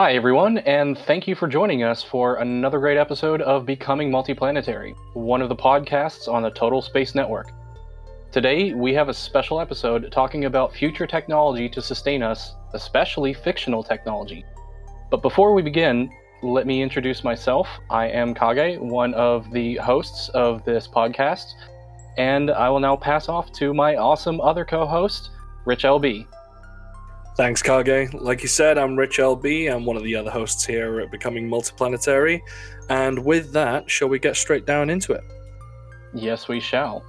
Hi, everyone, and thank you for joining us for another great episode of Becoming Multiplanetary, one of the podcasts on the Total Space Network. Today, we have a special episode talking about future technology to sustain us, especially fictional technology. But before we begin, let me introduce myself. I am Kage, one of the hosts of this podcast, and I will now pass off to my awesome other co host, Rich LB. Thanks, Kage. Like you said, I'm Rich LB. I'm one of the other hosts here at Becoming Multiplanetary. And with that, shall we get straight down into it? Yes, we shall.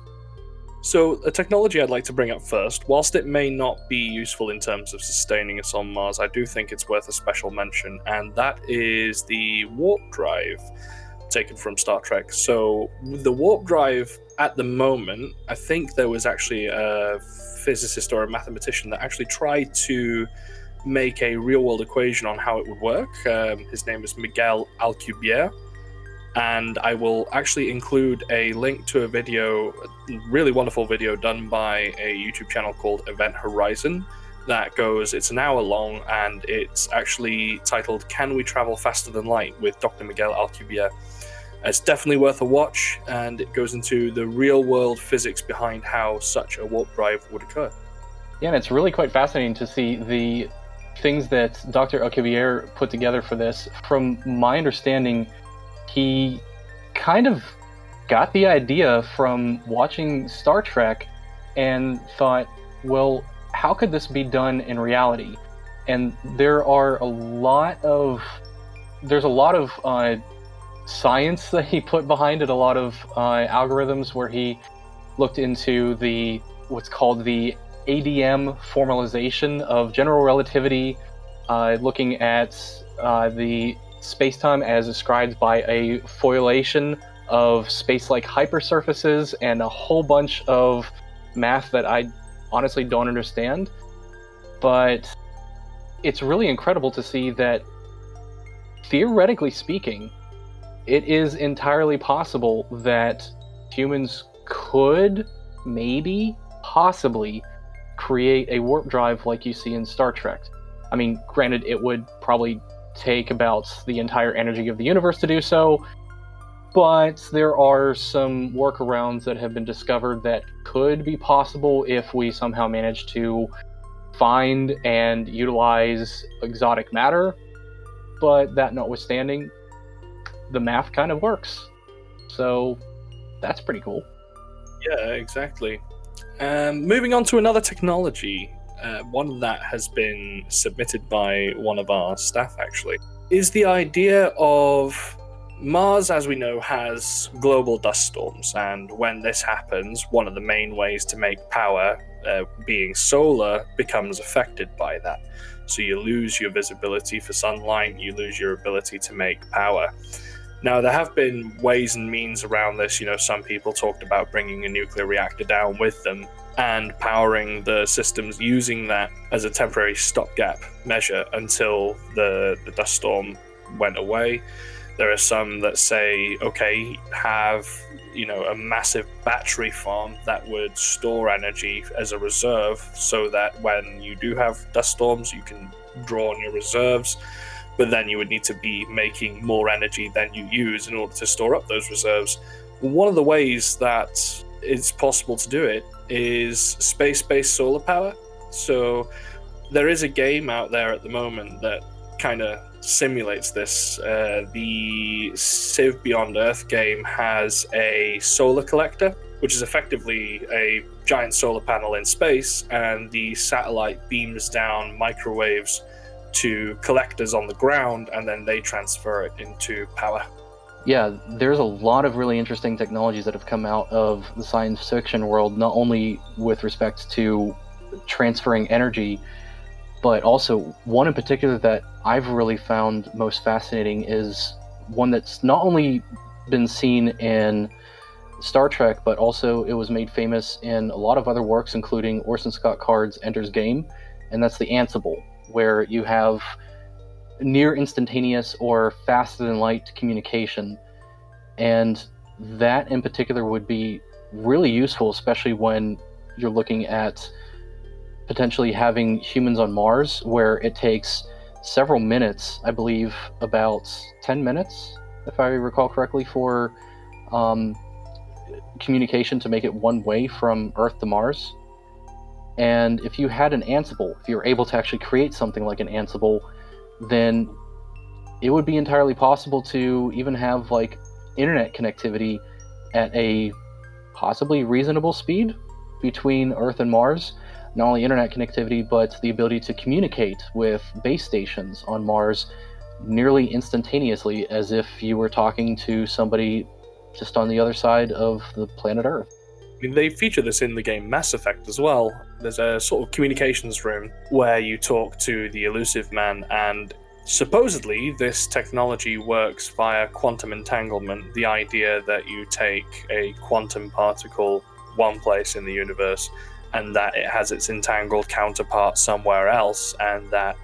So, a technology I'd like to bring up first, whilst it may not be useful in terms of sustaining us on Mars, I do think it's worth a special mention, and that is the warp drive taken from Star Trek. So, the warp drive at the moment, I think there was actually a physicist or a mathematician that actually tried to make a real world equation on how it would work. Um, his name is Miguel Alcubierre and I will actually include a link to a video, a really wonderful video done by a YouTube channel called Event Horizon. That goes, it's an hour long, and it's actually titled Can We Travel Faster Than Light with Dr. Miguel Alcubierre. It's definitely worth a watch, and it goes into the real world physics behind how such a warp drive would occur. Yeah, and it's really quite fascinating to see the things that Dr. Alcubierre put together for this. From my understanding, he kind of got the idea from watching Star Trek and thought, well, how could this be done in reality? And there are a lot of there's a lot of uh, science that he put behind it, a lot of uh, algorithms where he looked into the what's called the ADM formalization of general relativity, uh, looking at uh, the spacetime as described by a foliation of space-like hypersurfaces and a whole bunch of math that I honestly don't understand. But it's really incredible to see that theoretically speaking, it is entirely possible that humans could maybe possibly create a warp drive like you see in Star Trek. I mean, granted, it would probably take about the entire energy of the universe to do so, but there are some workarounds that have been discovered that could be possible if we somehow manage to find and utilize exotic matter. But that notwithstanding, the math kind of works. So that's pretty cool. Yeah, exactly. Um, moving on to another technology uh, one that has been submitted by one of our staff actually, is the idea of Mars, as we know, has global dust storms, and when this happens, one of the main ways to make power, uh, being solar, becomes affected by that. So you lose your visibility for sunlight, you lose your ability to make power. Now, there have been ways and means around this. You know, some people talked about bringing a nuclear reactor down with them and powering the systems using that as a temporary stopgap measure until the, the dust storm went away. There are some that say, okay, have you know a massive battery farm that would store energy as a reserve, so that when you do have dust storms, you can draw on your reserves. But then you would need to be making more energy than you use in order to store up those reserves. One of the ways that it's possible to do it is space based solar power. So there is a game out there at the moment that kind of simulates this. Uh, the Civ Beyond Earth game has a solar collector, which is effectively a giant solar panel in space, and the satellite beams down microwaves to collectors on the ground, and then they transfer it into power. Yeah, there's a lot of really interesting technologies that have come out of the science fiction world, not only with respect to transferring energy, but also one in particular that I've really found most fascinating is one that's not only been seen in Star Trek, but also it was made famous in a lot of other works, including Orson Scott Card's Ender's Game, and that's the Ansible, where you have near instantaneous or faster than light communication. And that in particular would be really useful, especially when you're looking at potentially having humans on Mars, where it takes several minutes, I believe about 10 minutes, if I recall correctly, for um, communication to make it one way from Earth to Mars. And if you had an Ansible, if you were able to actually create something like an Ansible, then it would be entirely possible to even have like internet connectivity at a possibly reasonable speed between Earth and Mars. Not only internet connectivity, but the ability to communicate with base stations on Mars nearly instantaneously as if you were talking to somebody just on the other side of the planet Earth. They feature this in the game Mass Effect as well. There's a sort of communications room where you talk to the Illusive Man, and supposedly this technology works via quantum entanglement the idea that you take a quantum particle one place in the universe and that it has its entangled counterpart somewhere else, and that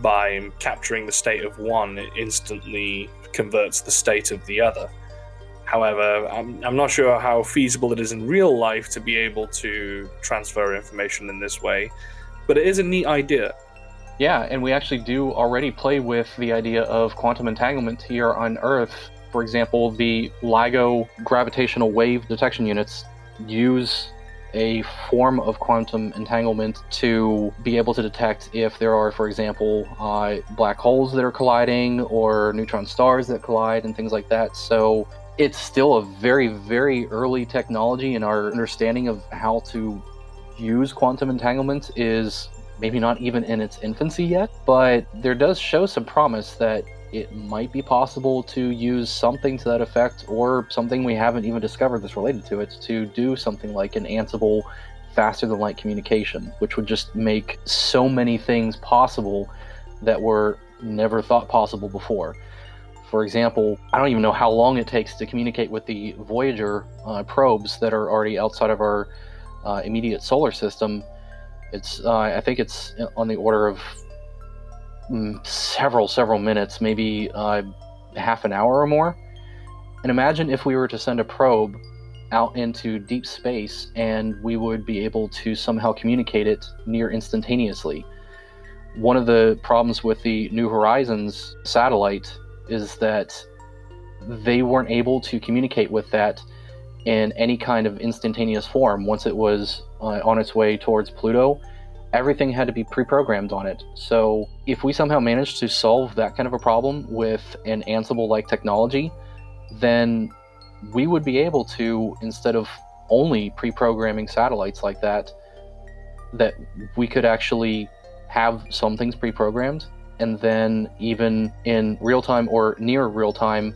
by capturing the state of one, it instantly converts the state of the other. However, I'm, I'm not sure how feasible it is in real life to be able to transfer information in this way, but it is a neat idea. Yeah, and we actually do already play with the idea of quantum entanglement here on Earth. For example, the LIGO gravitational wave detection units use a form of quantum entanglement to be able to detect if there are, for example, uh, black holes that are colliding or neutron stars that collide and things like that. So it's still a very, very early technology, and our understanding of how to use quantum entanglement is maybe not even in its infancy yet, but there does show some promise that it might be possible to use something to that effect or something we haven't even discovered that's related to it to do something like an Ansible faster than light communication, which would just make so many things possible that were never thought possible before. For example, I don't even know how long it takes to communicate with the Voyager uh, probes that are already outside of our uh, immediate solar system. It's uh, I think it's on the order of mm, several several minutes, maybe uh, half an hour or more. And imagine if we were to send a probe out into deep space and we would be able to somehow communicate it near instantaneously. One of the problems with the New Horizons satellite is that they weren't able to communicate with that in any kind of instantaneous form once it was uh, on its way towards Pluto. Everything had to be pre programmed on it. So, if we somehow managed to solve that kind of a problem with an Ansible like technology, then we would be able to, instead of only pre programming satellites like that, that we could actually have some things pre programmed and then even in real time or near real time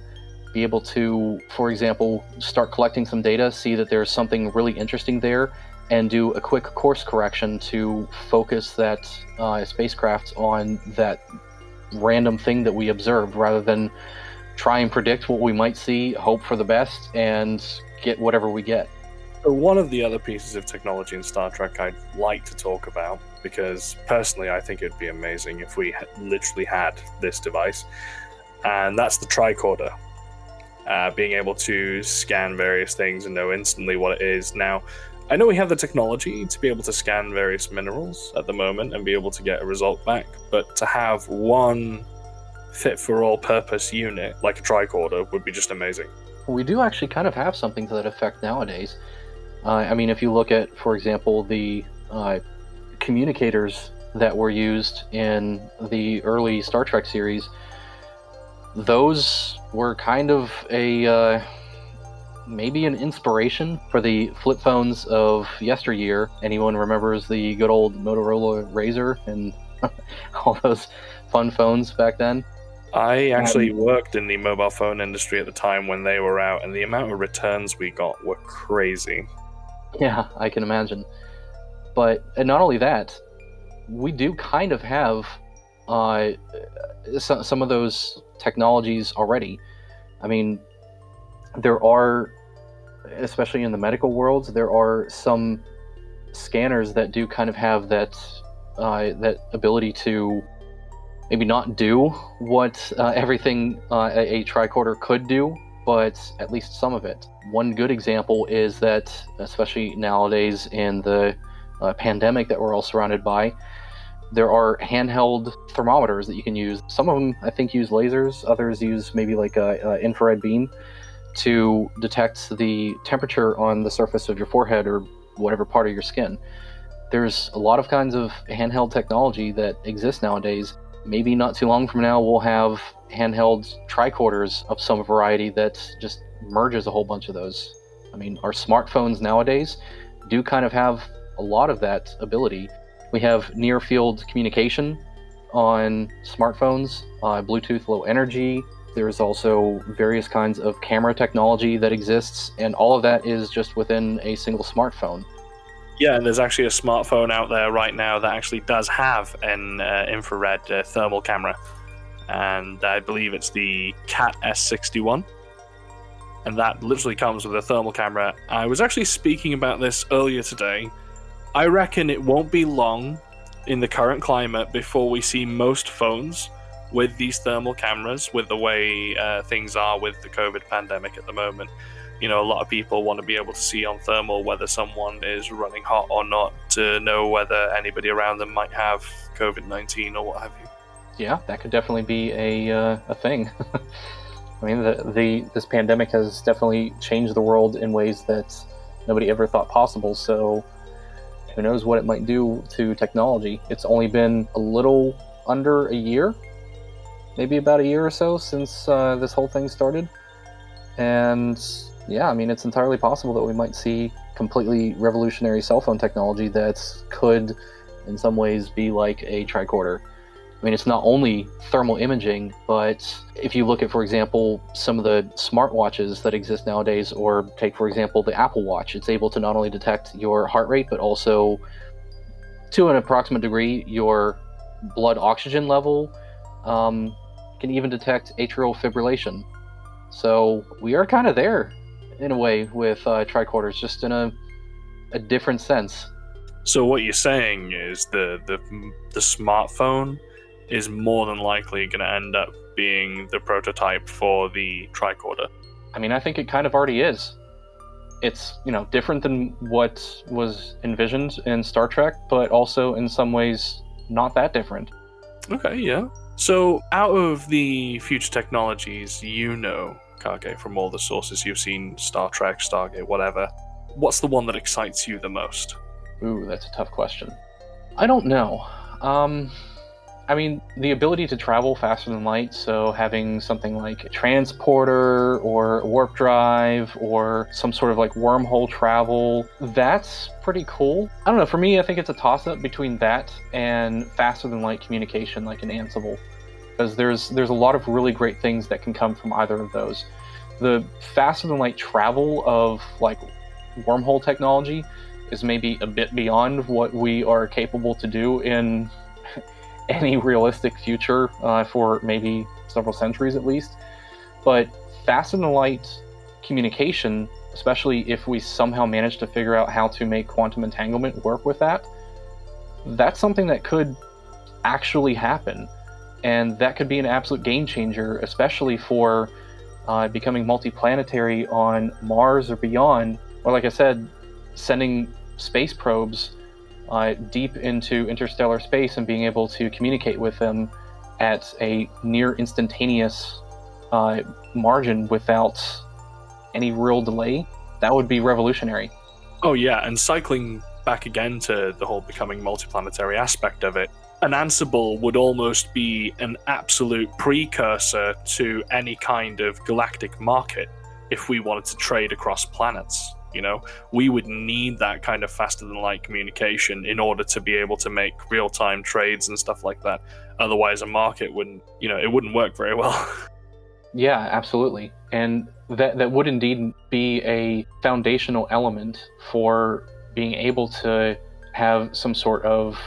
be able to for example start collecting some data see that there's something really interesting there and do a quick course correction to focus that uh, spacecraft on that random thing that we observed rather than try and predict what we might see hope for the best and get whatever we get one of the other pieces of technology in Star Trek I'd like to talk about, because personally I think it'd be amazing if we literally had this device, and that's the tricorder. Uh, being able to scan various things and know instantly what it is. Now, I know we have the technology to be able to scan various minerals at the moment and be able to get a result back, but to have one fit for all purpose unit like a tricorder would be just amazing. We do actually kind of have something to that effect nowadays. Uh, I mean, if you look at, for example, the uh, communicators that were used in the early Star Trek series, those were kind of a uh, maybe an inspiration for the flip phones of yesteryear. Anyone remembers the good old Motorola Razr and all those fun phones back then? I actually um, worked in the mobile phone industry at the time when they were out, and the amount of returns we got were crazy. Yeah, I can imagine. But and not only that, we do kind of have uh, some, some of those technologies already. I mean, there are, especially in the medical world, there are some scanners that do kind of have that uh, that ability to maybe not do what uh, everything uh, a, a tricorder could do, but at least some of it. One good example is that, especially nowadays in the uh, pandemic that we're all surrounded by, there are handheld thermometers that you can use. Some of them, I think, use lasers. Others use maybe like a, a infrared beam to detect the temperature on the surface of your forehead or whatever part of your skin. There's a lot of kinds of handheld technology that exists nowadays. Maybe not too long from now, we'll have handheld tricorders of some variety that just merges a whole bunch of those. I mean, our smartphones nowadays do kind of have a lot of that ability. We have near field communication on smartphones, uh, Bluetooth low energy. There's also various kinds of camera technology that exists, and all of that is just within a single smartphone. Yeah, and there's actually a smartphone out there right now that actually does have an uh, infrared uh, thermal camera, and I believe it's the Cat S61 and that literally comes with a thermal camera. I was actually speaking about this earlier today. I reckon it won't be long in the current climate before we see most phones with these thermal cameras, with the way uh, things are with the COVID pandemic at the moment. You know, a lot of people want to be able to see on thermal whether someone is running hot or not to know whether anybody around them might have COVID 19 or what have you. Yeah, that could definitely be a, uh, a thing. I mean, the, the this pandemic has definitely changed the world in ways that nobody ever thought possible. So, who knows what it might do to technology? It's only been a little under a year, maybe about a year or so since uh, this whole thing started, and yeah, I mean, it's entirely possible that we might see completely revolutionary cell phone technology that could, in some ways, be like a tricorder. I mean, it's not only thermal imaging, but if you look at, for example, some of the smartwatches that exist nowadays, or take, for example, the Apple Watch, it's able to not only detect your heart rate, but also, to an approximate degree, your blood oxygen level. Um, can even detect atrial fibrillation. So we are kind of there, in a way, with uh, tricorders, just in a, a different sense. So what you're saying is the the the smartphone is more than likely going to end up being the prototype for the tricorder. I mean, I think it kind of already is. It's, you know, different than what was envisioned in Star Trek, but also in some ways not that different. Okay, yeah. So, out of the future technologies you know, Kage, from all the sources you've seen, Star Trek, Stargate, whatever, what's the one that excites you the most? Ooh, that's a tough question. I don't know. Um, I mean, the ability to travel faster than light, so having something like transporter or warp drive or some sort of like wormhole travel, that's pretty cool. I don't know, for me, I think it's a toss up between that and faster than light communication like an Ansible. Because there's there's a lot of really great things that can come from either of those. The faster than light travel of like wormhole technology is maybe a bit beyond what we are capable to do in any realistic future uh, for maybe several centuries at least. But faster than light communication, especially if we somehow manage to figure out how to make quantum entanglement work with that, that's something that could actually happen. And that could be an absolute game changer, especially for uh, becoming multiplanetary on Mars or beyond. Or, like I said, sending space probes uh, deep into interstellar space and being able to communicate with them at a near instantaneous uh, margin without any real delay, that would be revolutionary. Oh, yeah, and cycling back again to the whole becoming multiplanetary aspect of it, an Ansible would almost be an absolute precursor to any kind of galactic market if we wanted to trade across planets. You know, we would need that kind of faster than light communication in order to be able to make real time trades and stuff like that. Otherwise, a market wouldn't, you know, it wouldn't work very well. yeah, absolutely. And that, that would indeed be a foundational element for being able to have some sort of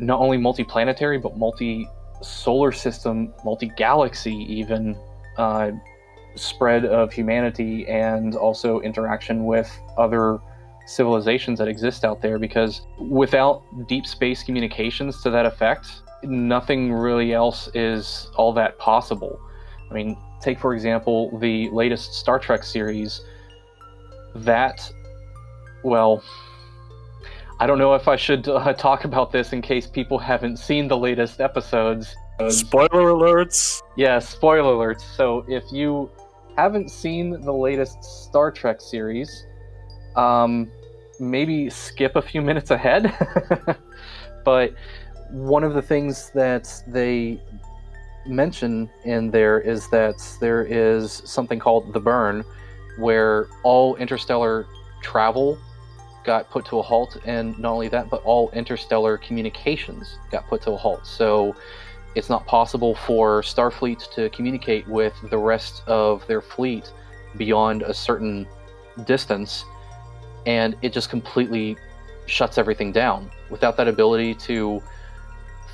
not only multi-planetary but multi solar system, multi galaxy, even uh, spread of humanity and also interaction with other civilizations that exist out there because without deep space communications to that effect, nothing really else is all that possible. I mean, take for example the latest Star Trek series. That, well, I don't know if I should uh, talk about this in case people haven't seen the latest episodes. Spoiler alerts. Yeah, spoiler alerts. So if you haven't seen the latest Star Trek series, um, maybe skip a few minutes ahead. but one of the things that they mention in there is that there is something called the burn, where all interstellar travel got put to a halt, and not only that, but all interstellar communications got put to a halt. So it's not possible for Starfleet to communicate with the rest of their fleet beyond a certain distance, and it just completely shuts everything down. Without that ability to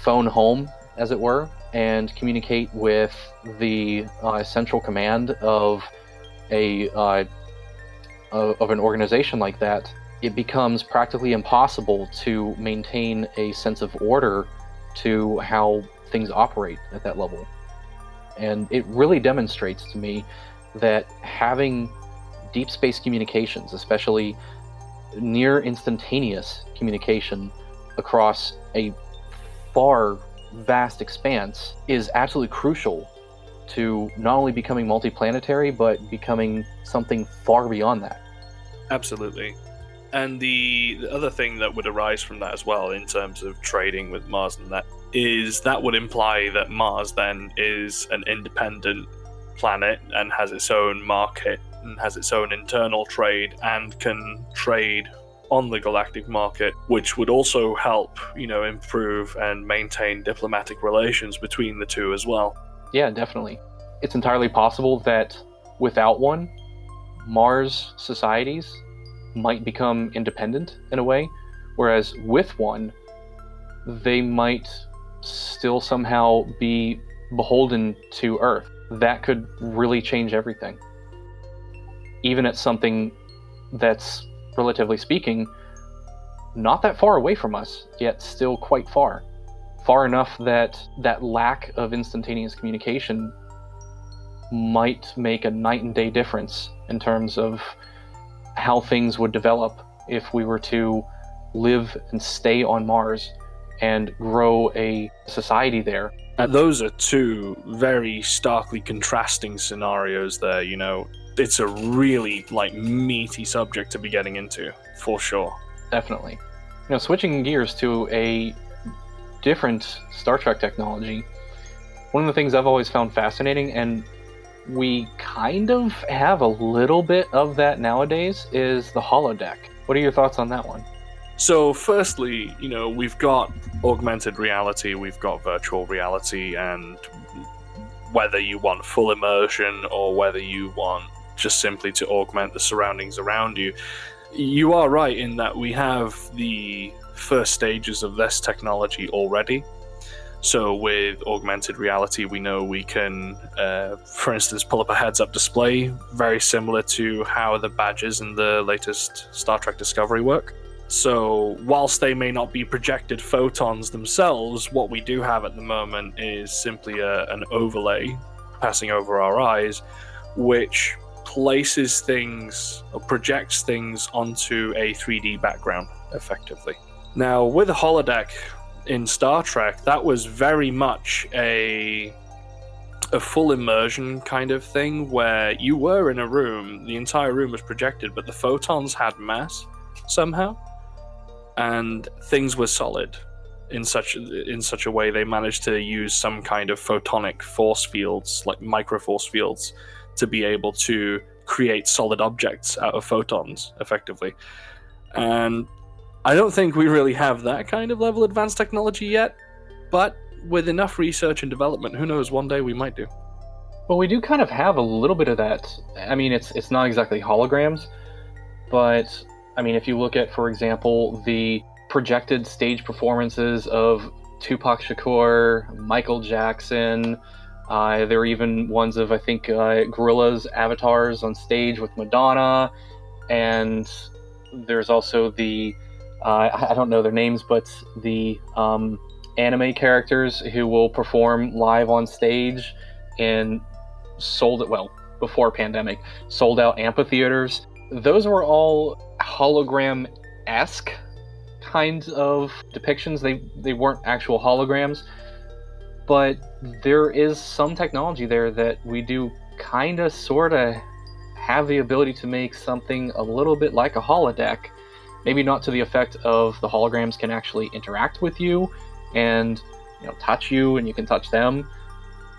phone home, as it were, and communicate with the uh, central command of a uh, of an organization like that, it becomes practically impossible to maintain a sense of order to how things operate at that level. And it really demonstrates to me that having deep space communications, especially near instantaneous communication across a far vast expanse, is absolutely crucial to not only becoming multiplanetary, but becoming something far beyond that. Absolutely. And the, the other thing that would arise from that as well, in terms of trading with Mars and that, is that would imply that Mars then is an independent planet and has its own market and has its own internal trade and can trade on the galactic market, which would also help, you know, improve and maintain diplomatic relations between the two as well. Yeah, definitely. It's entirely possible that without one, Mars societies might become independent in a way, whereas with one, they might still somehow be beholden to Earth. That could really change everything. Even at something that's, relatively speaking, not that far away from us, yet still quite far. Far enough that that lack of instantaneous communication might make a night and day difference in terms of how things would develop if we were to live and stay on Mars and grow a society there. And those are two very starkly contrasting scenarios there, you know. It's a really like meaty subject to be getting into, for sure. Definitely. You know, switching gears to a different Star Trek technology, one of the things I've always found fascinating, and we kind of have a little bit of that nowadays, is the holodeck. What are your thoughts on that one? So, firstly, you know, we've got augmented reality, we've got virtual reality, and whether you want full immersion or whether you want just simply to augment the surroundings around you, you are right in that we have the first stages of this technology already. So, with augmented reality, we know we can, uh, for instance, pull up a heads up display, very similar to how the badges in the latest Star Trek Discovery work. So, whilst they may not be projected photons themselves, what we do have at the moment is simply a, an overlay passing over our eyes, which places things or projects things onto a 3D background effectively. Now, with a holodeck in Star Trek, that was very much a a full immersion kind of thing where you were in a room, the entire room was projected, but the photons had mass somehow and things were solid in such in such a way they managed to use some kind of photonic force fields like micro force fields to be able to create solid objects out of photons effectively. And i don't think we really have that kind of level advanced technology yet but with enough research and development who knows one day we might do. Well we do kind of have a little bit of that. I mean it's it's not exactly holograms but I mean, if you look at, for example, the projected stage performances of Tupac Shakur, Michael Jackson, uh, there are even ones of, I think, uh, Gorillaz avatars on stage with Madonna, and there's also the, uh, I don't know their names, but the um, anime characters who will perform live on stage and sold it well before pandemic sold out amphitheaters those were all hologram esque kinds of depictions. They they weren't actual holograms, but there is some technology there that we do kind of sort of have the ability to make something a little bit like a holodeck. Maybe not to the effect of the holograms can actually interact with you and you know touch you and you can touch them,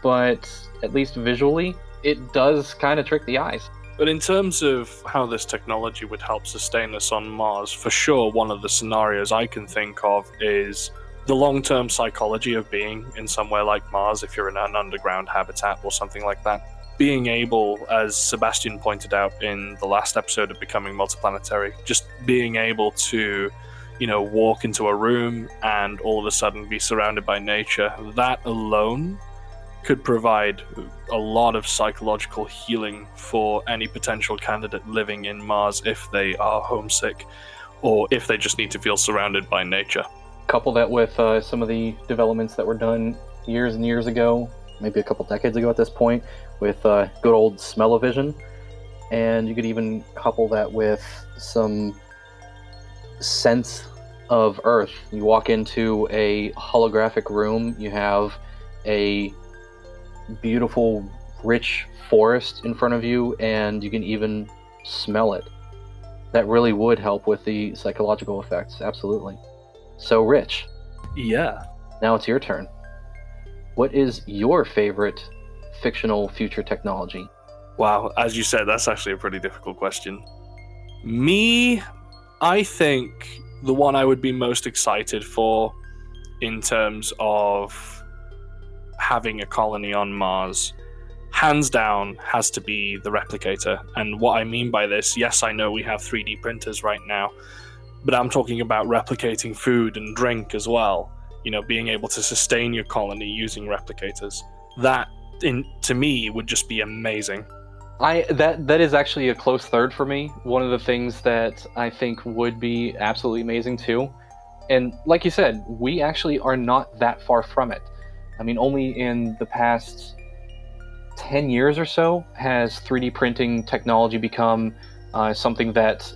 but at least visually, it does kind of trick the eyes. But in terms of how this technology would help sustain us on Mars, for sure, one of the scenarios I can think of is the long term psychology of being in somewhere like Mars, if you're in an underground habitat or something like that. Being able, as Sebastian pointed out in the last episode of Becoming Multiplanetary, just being able to, you know, walk into a room and all of a sudden be surrounded by nature, that alone could provide a lot of psychological healing for any potential candidate living in Mars if they are homesick or if they just need to feel surrounded by nature. Couple that with uh, some of the developments that were done years and years ago, maybe a couple decades ago at this point, with uh, good old smell-o-vision. And you could even couple that with some sense of Earth. You walk into a holographic room, you have a beautiful, rich forest in front of you, and you can even smell it. That really would help with the psychological effects, absolutely. So, Rich. Yeah. Now it's your turn. What is your favorite fictional future technology? Wow, as you said, that's actually a pretty difficult question. Me, I think the one I would be most excited for in terms of having a colony on Mars, hands down, has to be the replicator. And what I mean by this, yes, I know we have 3D printers right now, but I'm talking about replicating food and drink as well. You know, being able to sustain your colony using replicators. That, in to me, would just be amazing. I that that is actually a close third for me. One of the things that I think would be absolutely amazing too. And like you said, we actually are not that far from it. I mean, only in the past 10 years or so has 3D printing technology become uh, something that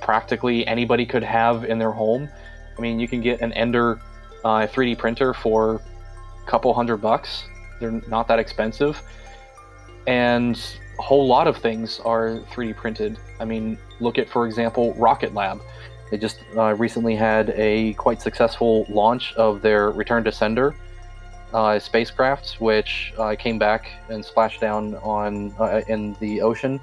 practically anybody could have in their home. I mean, you can get an Ender uh, 3D printer for a couple hundred bucks. They're not that expensive. And a whole lot of things are 3D printed. I mean, look at, for example, Rocket Lab. They just uh, recently had a quite successful launch of their Return to Sender uh, spacecraft, which uh, came back and splashed down on uh, in the ocean,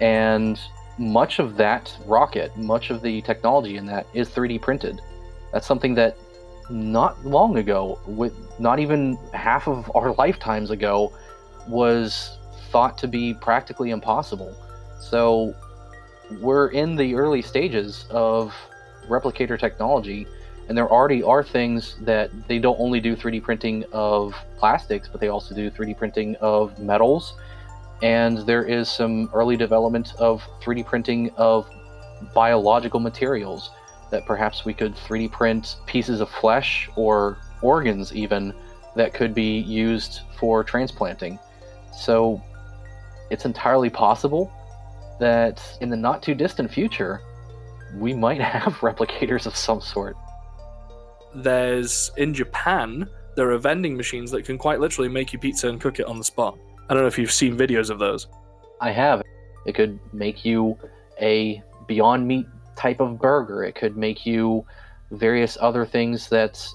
and much of that rocket, much of the technology in that is 3D printed. That's something that not long ago, with not even half of our lifetimes ago, was thought to be practically impossible. So we're in the early stages of replicator technology and there already are things that they don't only do 3D printing of plastics, but they also do 3D printing of metals. And there is some early development of 3D printing of biological materials that perhaps we could 3D print pieces of flesh or organs, even that could be used for transplanting. So it's entirely possible that in the not too distant future, we might have replicators of some sort there's in Japan there are vending machines that can quite literally make you pizza and cook it on the spot. I don't know if you've seen videos of those. I have. It could make you a Beyond Meat type of burger. It could make you various other things that's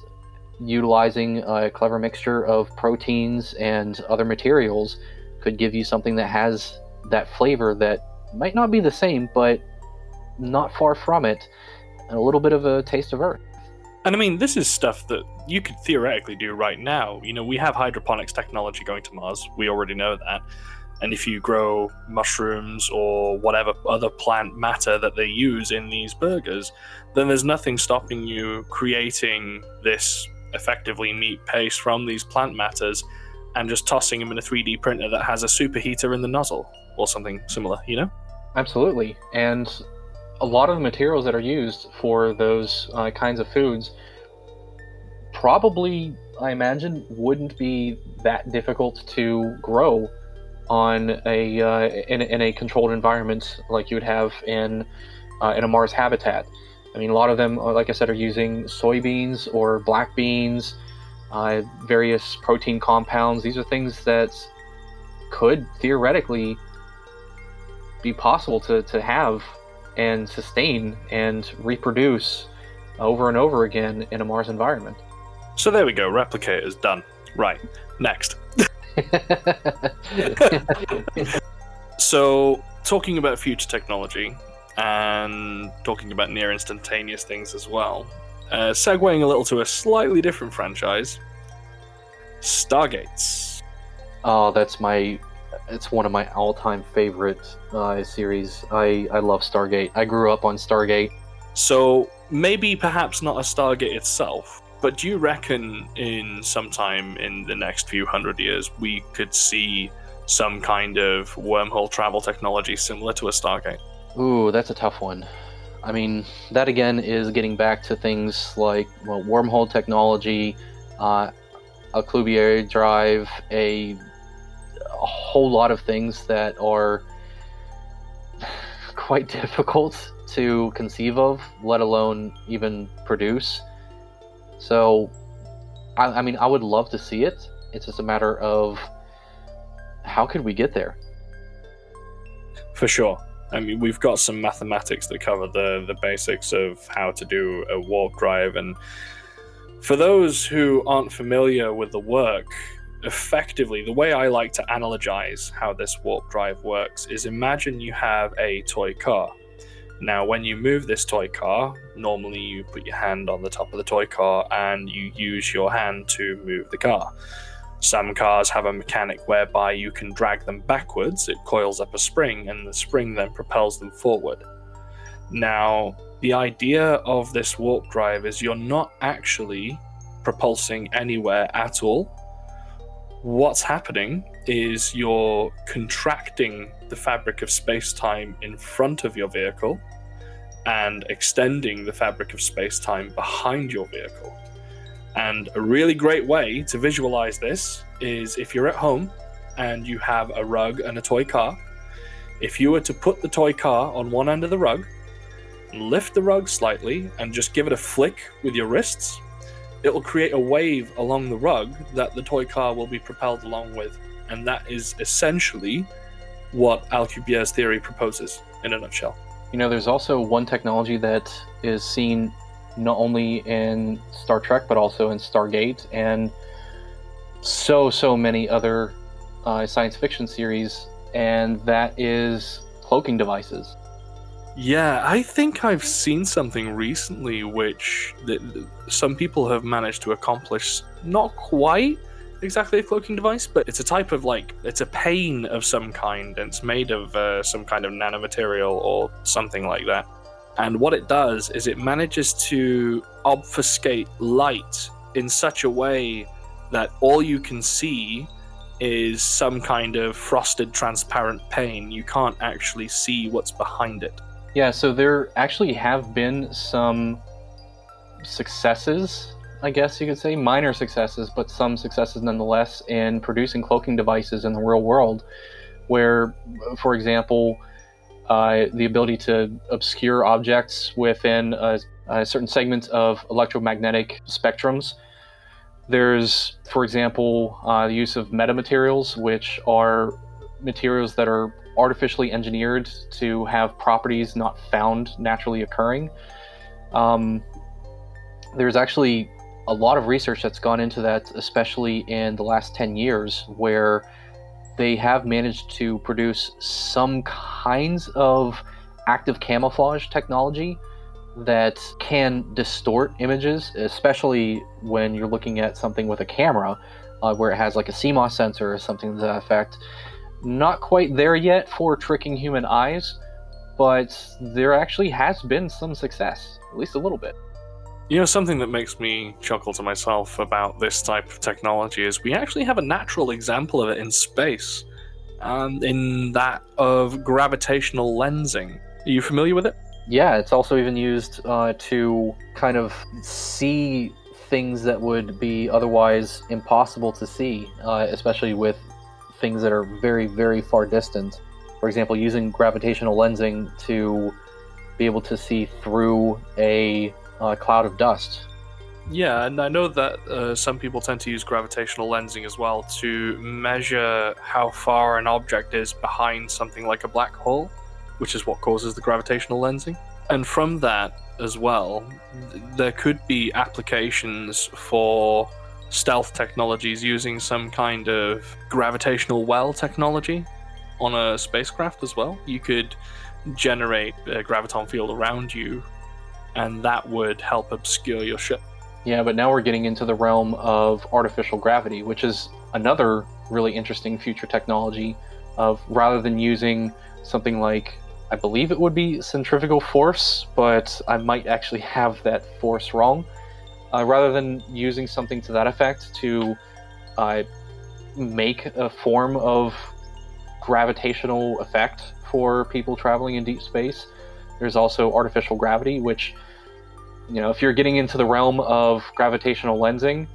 utilizing a clever mixture of proteins and other materials could give you something that has that flavor that might not be the same, but not far from it, and a little bit of a taste of earth. And I mean, this is stuff that you could theoretically do right now. You know, we have hydroponics technology going to Mars. We already know that. And if you grow mushrooms or whatever other plant matter that they use in these burgers, then there's nothing stopping you creating this effectively meat paste from these plant matters and just tossing them in a 3D printer that has a superheater in the nozzle or something similar, you know? Absolutely. And a lot of the materials that are used for those uh, kinds of foods probably, I imagine, wouldn't be that difficult to grow on a uh, in, in, a controlled environment like you would have in uh, in a Mars habitat. I mean, a lot of them, uh, like I said, are using soybeans or black beans, uh, various protein compounds. These are things that could theoretically be possible to, to have and sustain and reproduce over and over again in a Mars environment. So there we go. Replicators done. Right. Next. so, talking about future technology and talking about near instantaneous things as well, uh, segueing a little to a slightly different franchise Stargates. Oh, that's my. It's one of my all-time favorite uh, series. I I love Stargate. I grew up on Stargate. So maybe perhaps not a Stargate itself, but do you reckon in sometime in the next few hundred years we could see some kind of wormhole travel technology similar to a Stargate? Ooh, that's a tough one. I mean, that again is getting back to things like well, wormhole technology, uh, a Alcubierre drive, a, a whole lot of things that are quite difficult to conceive of, let alone even produce. So, I, I mean, I would love to see it. It's just a matter of how could we get there? For sure. I mean, we've got some mathematics that cover the, the basics of how to do a warp drive. And for those who aren't familiar with the work, effectively, the way I like to analogize how this warp drive works is imagine you have a toy car. Now, when you move this toy car, normally you put your hand on the top of the toy car and you use your hand to move the car. Some cars have a mechanic whereby you can drag them backwards, it coils up a spring, and the spring then propels them forward. Now, the idea of this warp drive is you're not actually propulsing anywhere at all. What's happening is you're contracting the fabric of space time in front of your vehicle and extending the fabric of space time behind your vehicle. And a really great way to visualize this is if you're at home and you have a rug and a toy car, if you were to put the toy car on one end of the rug, lift the rug slightly, and just give it a flick with your wrists, it will create a wave along the rug that the toy car will be propelled along with. And that is essentially what Alcubierre's theory proposes in a nutshell. You know, there's also one technology that is seen not only in Star Trek but also in Stargate and so so many other uh, science fiction series, and that is cloaking devices. Yeah, I think I've seen something recently which th- some people have managed to accomplish. Not quite exactly a cloaking device, but it's a type of like it's a pane of some kind, and it's made of uh, some kind of nanomaterial or something like that. And what it does is it manages to obfuscate light in such a way that all you can see is some kind of frosted transparent pane. You can't actually see what's behind it. Yeah, so there actually have been some successes, I guess you could say, minor successes, but some successes nonetheless in producing cloaking devices in the real world, where, for example, uh, the ability to obscure objects within a, a, certain segment of electromagnetic spectrums. There's, for example, uh, the use of metamaterials, which are materials that are artificially engineered to have properties not found naturally occurring. Um, there's actually a lot of research that's gone into that, especially in the last 10 years, where they have managed to produce some kinds of active camouflage technology that can distort images, especially when you're looking at something with a camera, uh, where it has like a CMOS sensor or something to that effect. Not quite there yet for tricking human eyes, but there actually has been some success, at least a little bit. You know, something that makes me chuckle to myself about this type of technology is we actually have a natural example of it in space, um, in that of gravitational lensing. Are you familiar with it? Yeah, it's also even used uh, to kind of see things that would be otherwise impossible to see, uh, especially with things that are very, very far distant. For example, using gravitational lensing to be able to see through a uh, cloud of dust. Yeah, and I know that uh, some people tend to use gravitational lensing as well to measure how far an object is behind something like a black hole, which is what causes the gravitational lensing. And from that as well, th- there could be applications for stealth technologies using some kind of gravitational well technology on a spacecraft as well. You could generate a graviton field around you, and that would help obscure your ship. Yeah, but now we're getting into the realm of artificial gravity, which is another really interesting future technology of rather than using something like I believe it would be centrifugal force, but I might actually have that force wrong. Uh, rather than using something to that effect to uh, make a form of gravitational effect for people traveling in deep space, there's also artificial gravity, which you know, if you're getting into the realm of gravitational lensing,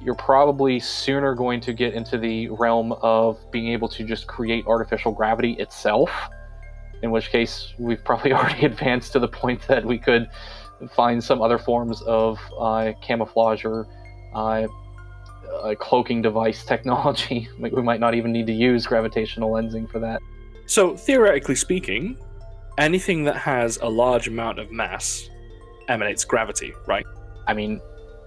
you're probably sooner going to get into the realm of being able to just create artificial gravity itself. In which case, we've probably already advanced to the point that we could find some other forms of uh, camouflage or uh, cloaking device technology. we might not even need to use gravitational lensing for that. So, theoretically speaking, anything that has a large amount of mass emanates gravity, right? I mean,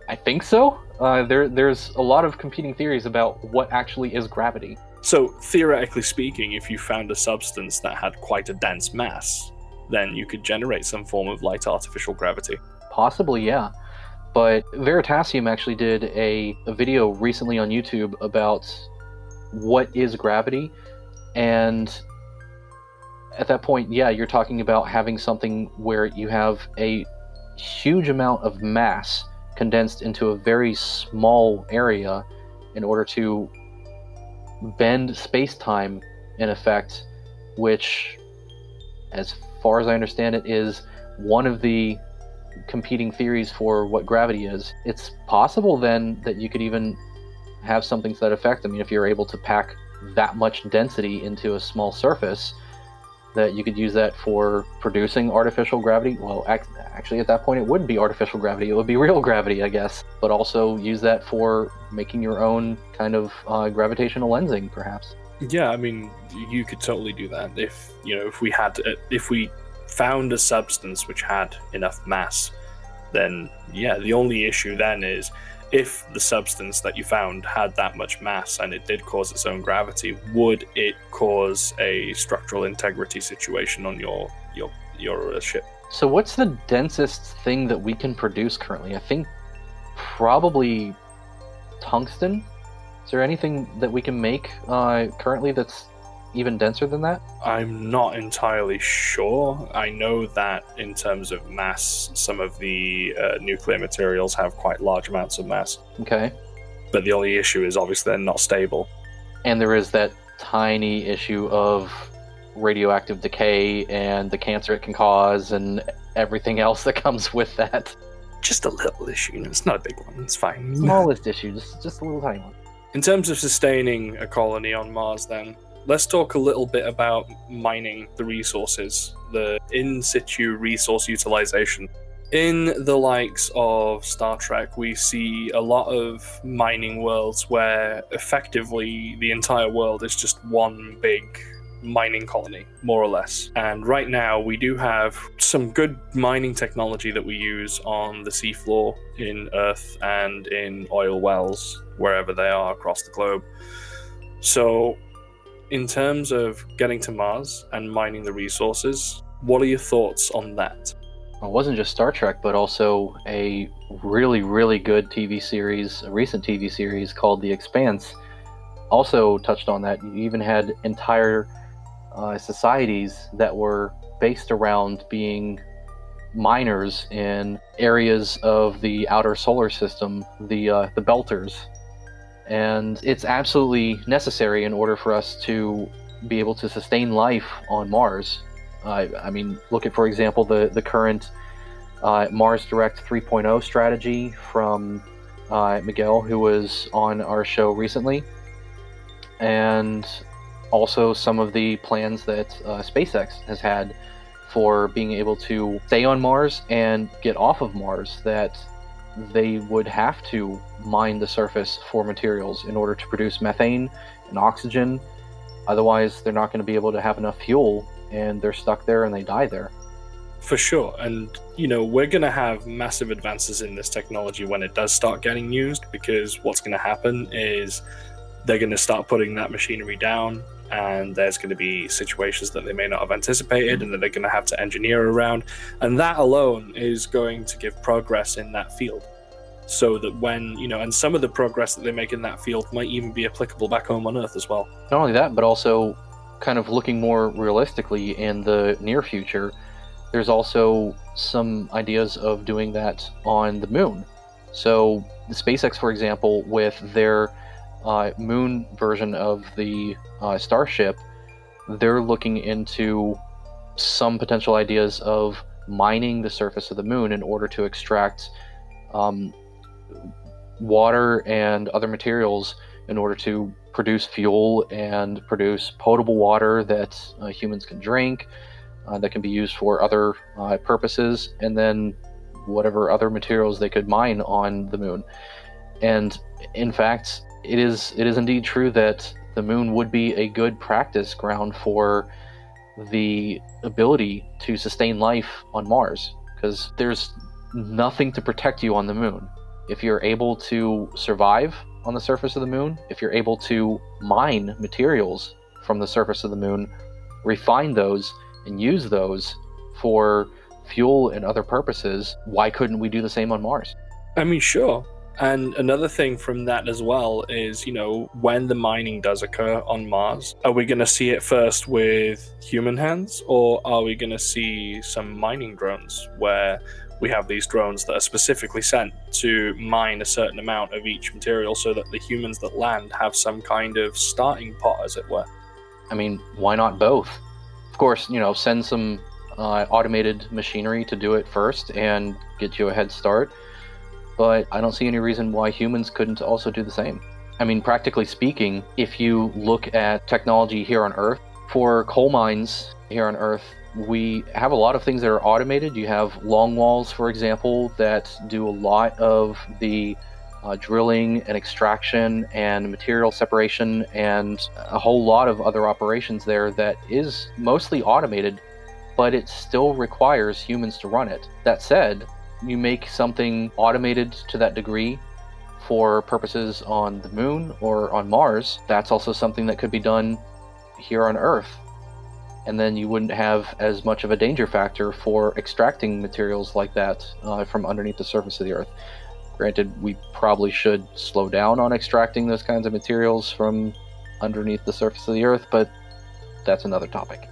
I think so. Uh, there, there's a lot of competing theories about what actually is gravity. So, theoretically speaking, if you found a substance that had quite a dense mass, then you could generate some form of light artificial gravity. Possibly, yeah. But Veritasium actually did a, a video recently on YouTube about what is gravity. And at that point, yeah, you're talking about having something where you have a huge amount of mass condensed into a very small area in order to bend space time in effect, which, as far as I understand it, is one of the competing theories for what gravity is. It's possible then that you could even have something to that effect. I mean, if you're able to pack that much density into a small surface, that you could use that for producing artificial gravity. Well, ac- actually, at that point, it wouldn't be artificial gravity; it would be real gravity, I guess. But also use that for making your own kind of uh, gravitational lensing, perhaps. Yeah, I mean, you could totally do that if you know if we had uh, if we found a substance which had enough mass. Then yeah, the only issue then is if the substance that you found had that much mass and it did cause its own gravity, would it cause a structural integrity situation on your your your ship? So, what's the densest thing that we can produce currently? I think probably tungsten. Is there anything that we can make uh, currently that's even denser than that? I'm not entirely sure. I know that in terms of mass, some of the uh, nuclear materials have quite large amounts of mass. Okay. But the only issue is obviously they're not stable. And there is that tiny issue of radioactive decay and the cancer it can cause and everything else that comes with that. Just a little issue. It's not a big one. It's fine. Smallest issue, just just a little tiny one. In terms of sustaining a colony on Mars, then, let's talk a little bit about mining the resources, the in situ resource utilization. In the likes of Star Trek, we see a lot of mining worlds where effectively the entire world is just one big mining colony, more or less. And right now, we do have some good mining technology that we use on the seafloor in Earth and in oil wells, wherever they are across the globe. So, in terms of getting to Mars and mining the resources, what are your thoughts on that? It wasn't just Star Trek, but also a really, really good TV series, a recent TV series called The Expanse, also touched on that. You even had entire uh, societies that were based around being miners in areas of the outer solar system, the uh, the Belters, and it's absolutely necessary in order for us to be able to sustain life on Mars. Uh, I mean, look at, for example, the the current uh, Mars Direct 3.0 strategy from uh, Miguel, who was on our show recently, and also some of the plans that uh, SpaceX has had for being able to stay on Mars and get off of Mars that they would have to mine the surface for materials in order to produce methane and oxygen. Otherwise, they're not going to be able to have enough fuel and they're stuck there and they die there. For sure. And, you know, we're going to have massive advances in this technology when it does start getting used because what's going to happen is they're going to start putting that machinery down and there's going to be situations that they may not have anticipated and that they're going to have to engineer around. And that alone is going to give progress in that field. So that when, you know, and some of the progress that they make in that field might even be applicable back home on Earth as well. Not only that, but also kind of looking more realistically in the near future, there's also some ideas of doing that on the moon. So, SpaceX, for example, with their uh, moon version of the uh, Starship, they're looking into some potential ideas of mining the surface of the moon in order to extract um, water and other materials in order to produce fuel and produce potable water that uh, humans can drink, uh, that can be used for other uh, purposes, and then whatever other materials they could mine on the moon. And in fact, it is it is indeed true that the moon would be a good practice ground for the ability to sustain life on Mars because there's nothing to protect you on the moon. If you're able to survive on the surface of the moon, if you're able to mine materials from the surface of the moon, refine those, and use those for fuel and other purposes, why couldn't we do the same on Mars? I mean, sure. And another thing from that as well is, you know, when the mining does occur on Mars, are we going to see it first with human hands or are we going to see some mining drones where we have these drones that are specifically sent to mine a certain amount of each material so that the humans that land have some kind of starting pot, as it were? I mean, why not both? Of course, you know, send some uh, automated machinery to do it first and get you a head start but I don't see any reason why humans couldn't also do the same. I mean, practically speaking, if you look at technology here on Earth, for coal mines here on Earth, we have a lot of things that are automated. You have long walls, for example, that do a lot of the uh, drilling and extraction and material separation and a whole lot of other operations there that is mostly automated, but it still requires humans to run it. That said, you make something automated to that degree for purposes on the moon or on Mars, that's also something that could be done here on Earth. And then you wouldn't have as much of a danger factor for extracting materials like that uh, from underneath the surface of the Earth. Granted, we probably should slow down on extracting those kinds of materials from underneath the surface of the Earth, but that's another topic.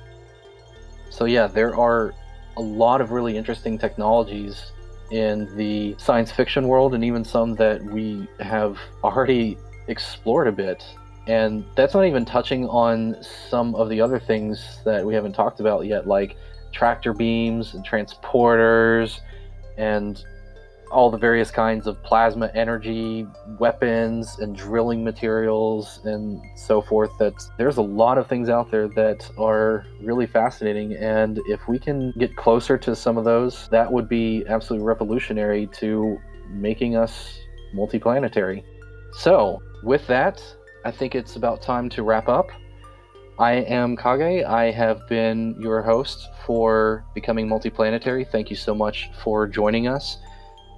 So, yeah, there are a lot of really interesting technologies in the science fiction world and even some that we have already explored a bit. And that's not even touching on some of the other things that we haven't talked about yet, like tractor beams and transporters and all the various kinds of plasma energy weapons and drilling materials and so forth that there's a lot of things out there that are really fascinating and if we can get closer to some of those that would be absolutely revolutionary to making us multiplanetary so with that i think it's about time to wrap up I am Kage. I have been your host for Becoming Multiplanetary. Thank you so much for joining us.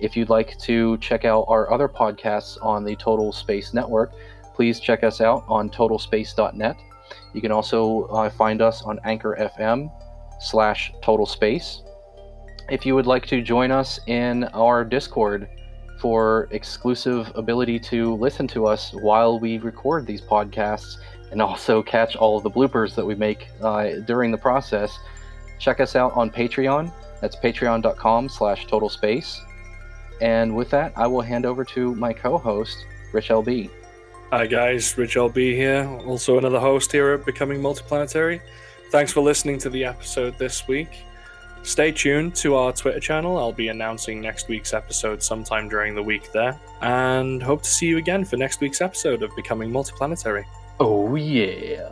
If you'd like to check out our other podcasts on the Total Space Network, please check us out on totalspace.net. You can also uh, find us on Anchor FM slash Total Space. If you would like to join us in our Discord for exclusive ability to listen to us while we record these podcasts and also catch all of the bloopers that we make uh, during the process, check us out on Patreon. That's patreon.com slash total space. And with that, I will hand over to my co host, Rich LB. Hi, guys. Rich LB here, also another host here at Becoming Multiplanetary. Thanks for listening to the episode this week. Stay tuned to our Twitter channel. I'll be announcing next week's episode sometime during the week there. And hope to see you again for next week's episode of Becoming Multiplanetary. Oh, yeah.